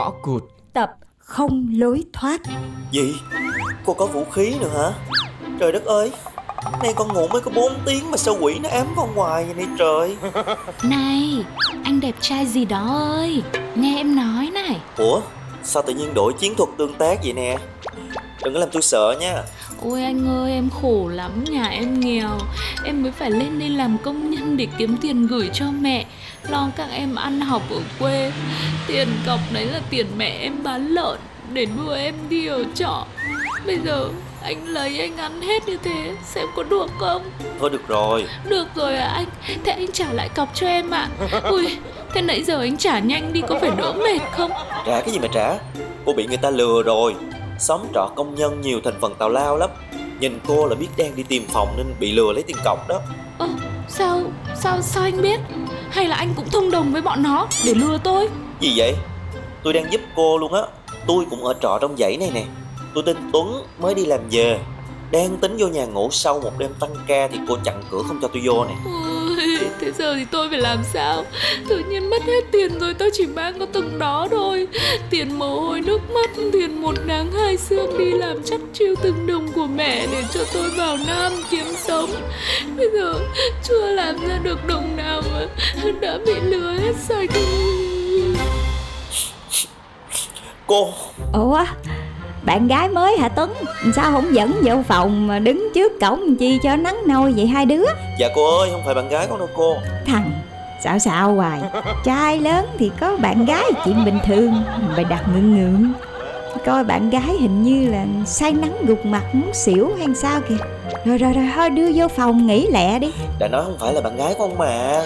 gõ cụt Tập không lối thoát Gì? Cô có vũ khí nữa hả? Trời đất ơi Nay con ngủ mới có 4 tiếng mà sao quỷ nó ám con hoài vậy này trời Này, anh đẹp trai gì đó ơi Nghe em nói này Ủa? Sao tự nhiên đổi chiến thuật tương tác vậy nè? Đừng có làm tôi sợ nha Ôi anh ơi em khổ lắm Nhà em nghèo. Em mới phải lên đây làm công nhân để kiếm tiền gửi cho mẹ. Lo các em ăn học ở quê. Tiền cọc đấy là tiền mẹ em bán lợn Để nuôi em đi ở trọ. Bây giờ anh lấy anh ăn hết như thế Xem có được không? Thôi được rồi. Được rồi à anh. Thế anh trả lại cọc cho em ạ. Ui Thế nãy giờ anh trả nhanh đi có phải đỡ mệt không? Trả cái gì mà trả? Cô bị người ta lừa rồi Xóm trọ công nhân nhiều thành phần tào lao lắm. Nhìn cô là biết đang đi tìm phòng nên bị lừa lấy tiền cọc đó. Ơ sao Sao sao anh biết? Hay là anh cũng thông đồng với bọn nó Để lừa tôi? Gì vậy? Tôi đang giúp cô luôn á. Tôi cũng ở trọ trong dãy này nè. Tôi tên Tuấn mới đi làm về. Đang tính vô nhà ngủ sau một đêm tăng ca Thì cô chặn cửa không cho tôi vô nè. Ôi, thế giờ thì tôi phải làm sao? Tự nhiên mất hết tiền rồi tôi chỉ mang có từng đó thôi. Tiền mồ hôi nước mắt Tiền một nắng hai sương đi làm chắc chiêu từng đồng của mẹ Để cho tôi vào Nam kiếm sống. Bây giờ chưa làm ra được đồng nào mà Đã bị lừa hết sạch. Cô. Ủa bạn gái mới hả Tuấn? Sao không dẫn vô phòng mà đứng trước cổng chi cho nắng nôi vậy hai đứa? Dạ cô ơi không phải bạn gái con đâu cô. Thằng xạo xạo hoài? Trai lớn thì có bạn gái chuyện bình thường Mày đặt ngượng ngượng Coi bạn gái hình như là say nắng gục mặt muốn xỉu hay sao kìa. Rồi rồi rồi thôi đưa vô phòng nghỉ lẹ đi. Đã nói không phải là bạn gái con mà.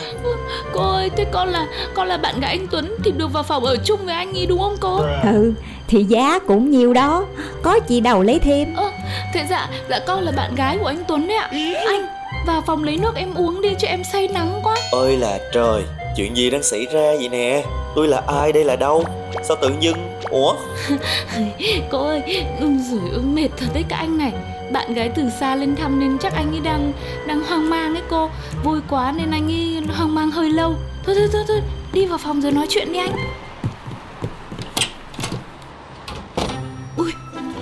Cô ơi thế con là Con là bạn gái anh Tuấn Thì được vào phòng ở chung với anh ý đúng không cô? Ừ thì giá cũng nhiều đó. Có chị đầu lấy thêm. Ơ, thế dạ, dạ con là bạn gái của anh Tuấn đấy ạ. Anh, vào phòng lấy nước em uống đi cho em say nắng quá. Ơi là trời Chuyện gì đang xảy ra vậy nè? Tôi là ai đây là đâu? Sao tự dưng? Ủa? Cô ơi, ừ, rồi ơi, mệt thật đấy cả anh này. Bạn gái từ xa lên thăm nên chắc anh ấy đang đang hoang mang ấy cô. Vui quá nên anh ấy hoang mang hơi lâu. Thôi thôi thôi thôi, đi vào phòng rồi nói chuyện đi anh. Ui,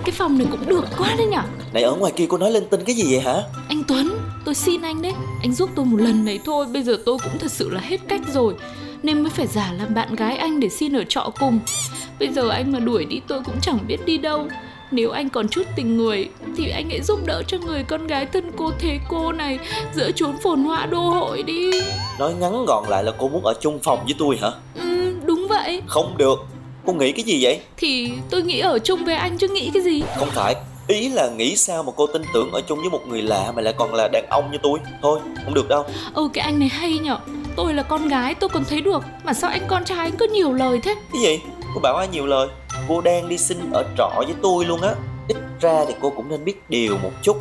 cái phòng này cũng được quá đấy nhở? Này ở ngoài kia cô nói lên tin cái gì vậy hả? Anh Tuấn, tôi xin anh đấy Anh giúp tôi một lần này thôi Bây giờ tôi cũng thật sự là hết cách rồi. Nên mới phải giả làm bạn gái anh để xin ở trọ cùng. Bây giờ anh mà đuổi đi tôi cũng chẳng biết đi đâu. Nếu anh còn chút tình người Thì anh hãy giúp đỡ cho người con gái thân cô thế cô này Giữa chốn phồn hoa đô hội đi. Nói ngắn gọn lại là cô muốn ở chung phòng với tôi hả? Ừ, đúng vậy. Không được. Cô nghĩ cái gì vậy? Thì tôi nghĩ ở chung với anh chứ nghĩ cái gì? Không phải Ý là nghĩ sao mà cô tin tưởng ở chung với một người lạ mà lại còn là đàn ông như tôi? Thôi không được đâu. Ừ cái anh này hay nhở. Tôi là con gái tôi còn thấy được. Mà sao anh con trai anh cứ nhiều lời thế? Cái gì? Cô bảo ai nhiều lời? Cô đang đi xin ở trọ với tôi luôn á. Ít ra thì cô cũng nên biết điều một chút.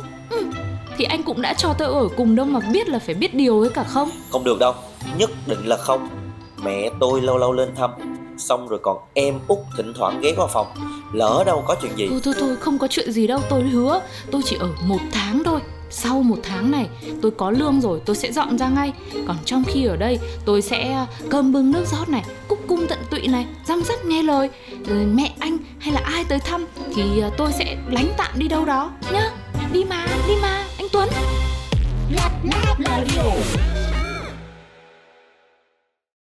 Thì anh cũng đã cho tôi ở cùng đâu mà biết là phải biết điều ấy cả không? Không được đâu Nhất định là không. Mẹ tôi lâu lâu lên thăm Xong rồi còn em út thỉnh thoảng ghé qua phòng Lỡ đâu có chuyện gì. Thôi thôi thôi không có chuyện gì đâu tôi hứa. Tôi chỉ ở một tháng thôi. Sau một tháng này tôi có lương rồi tôi sẽ dọn ra ngay. Còn trong khi ở đây tôi sẽ cơm bưng nước rót này Cúc cung tận tụy này Răm rắp nghe lời. Rồi mẹ anh hay là ai tới thăm Thì ờ, tôi sẽ lánh tạm đi đâu đó nhá. Đi mà đi mà anh Tuấn. Lab Lab Radio.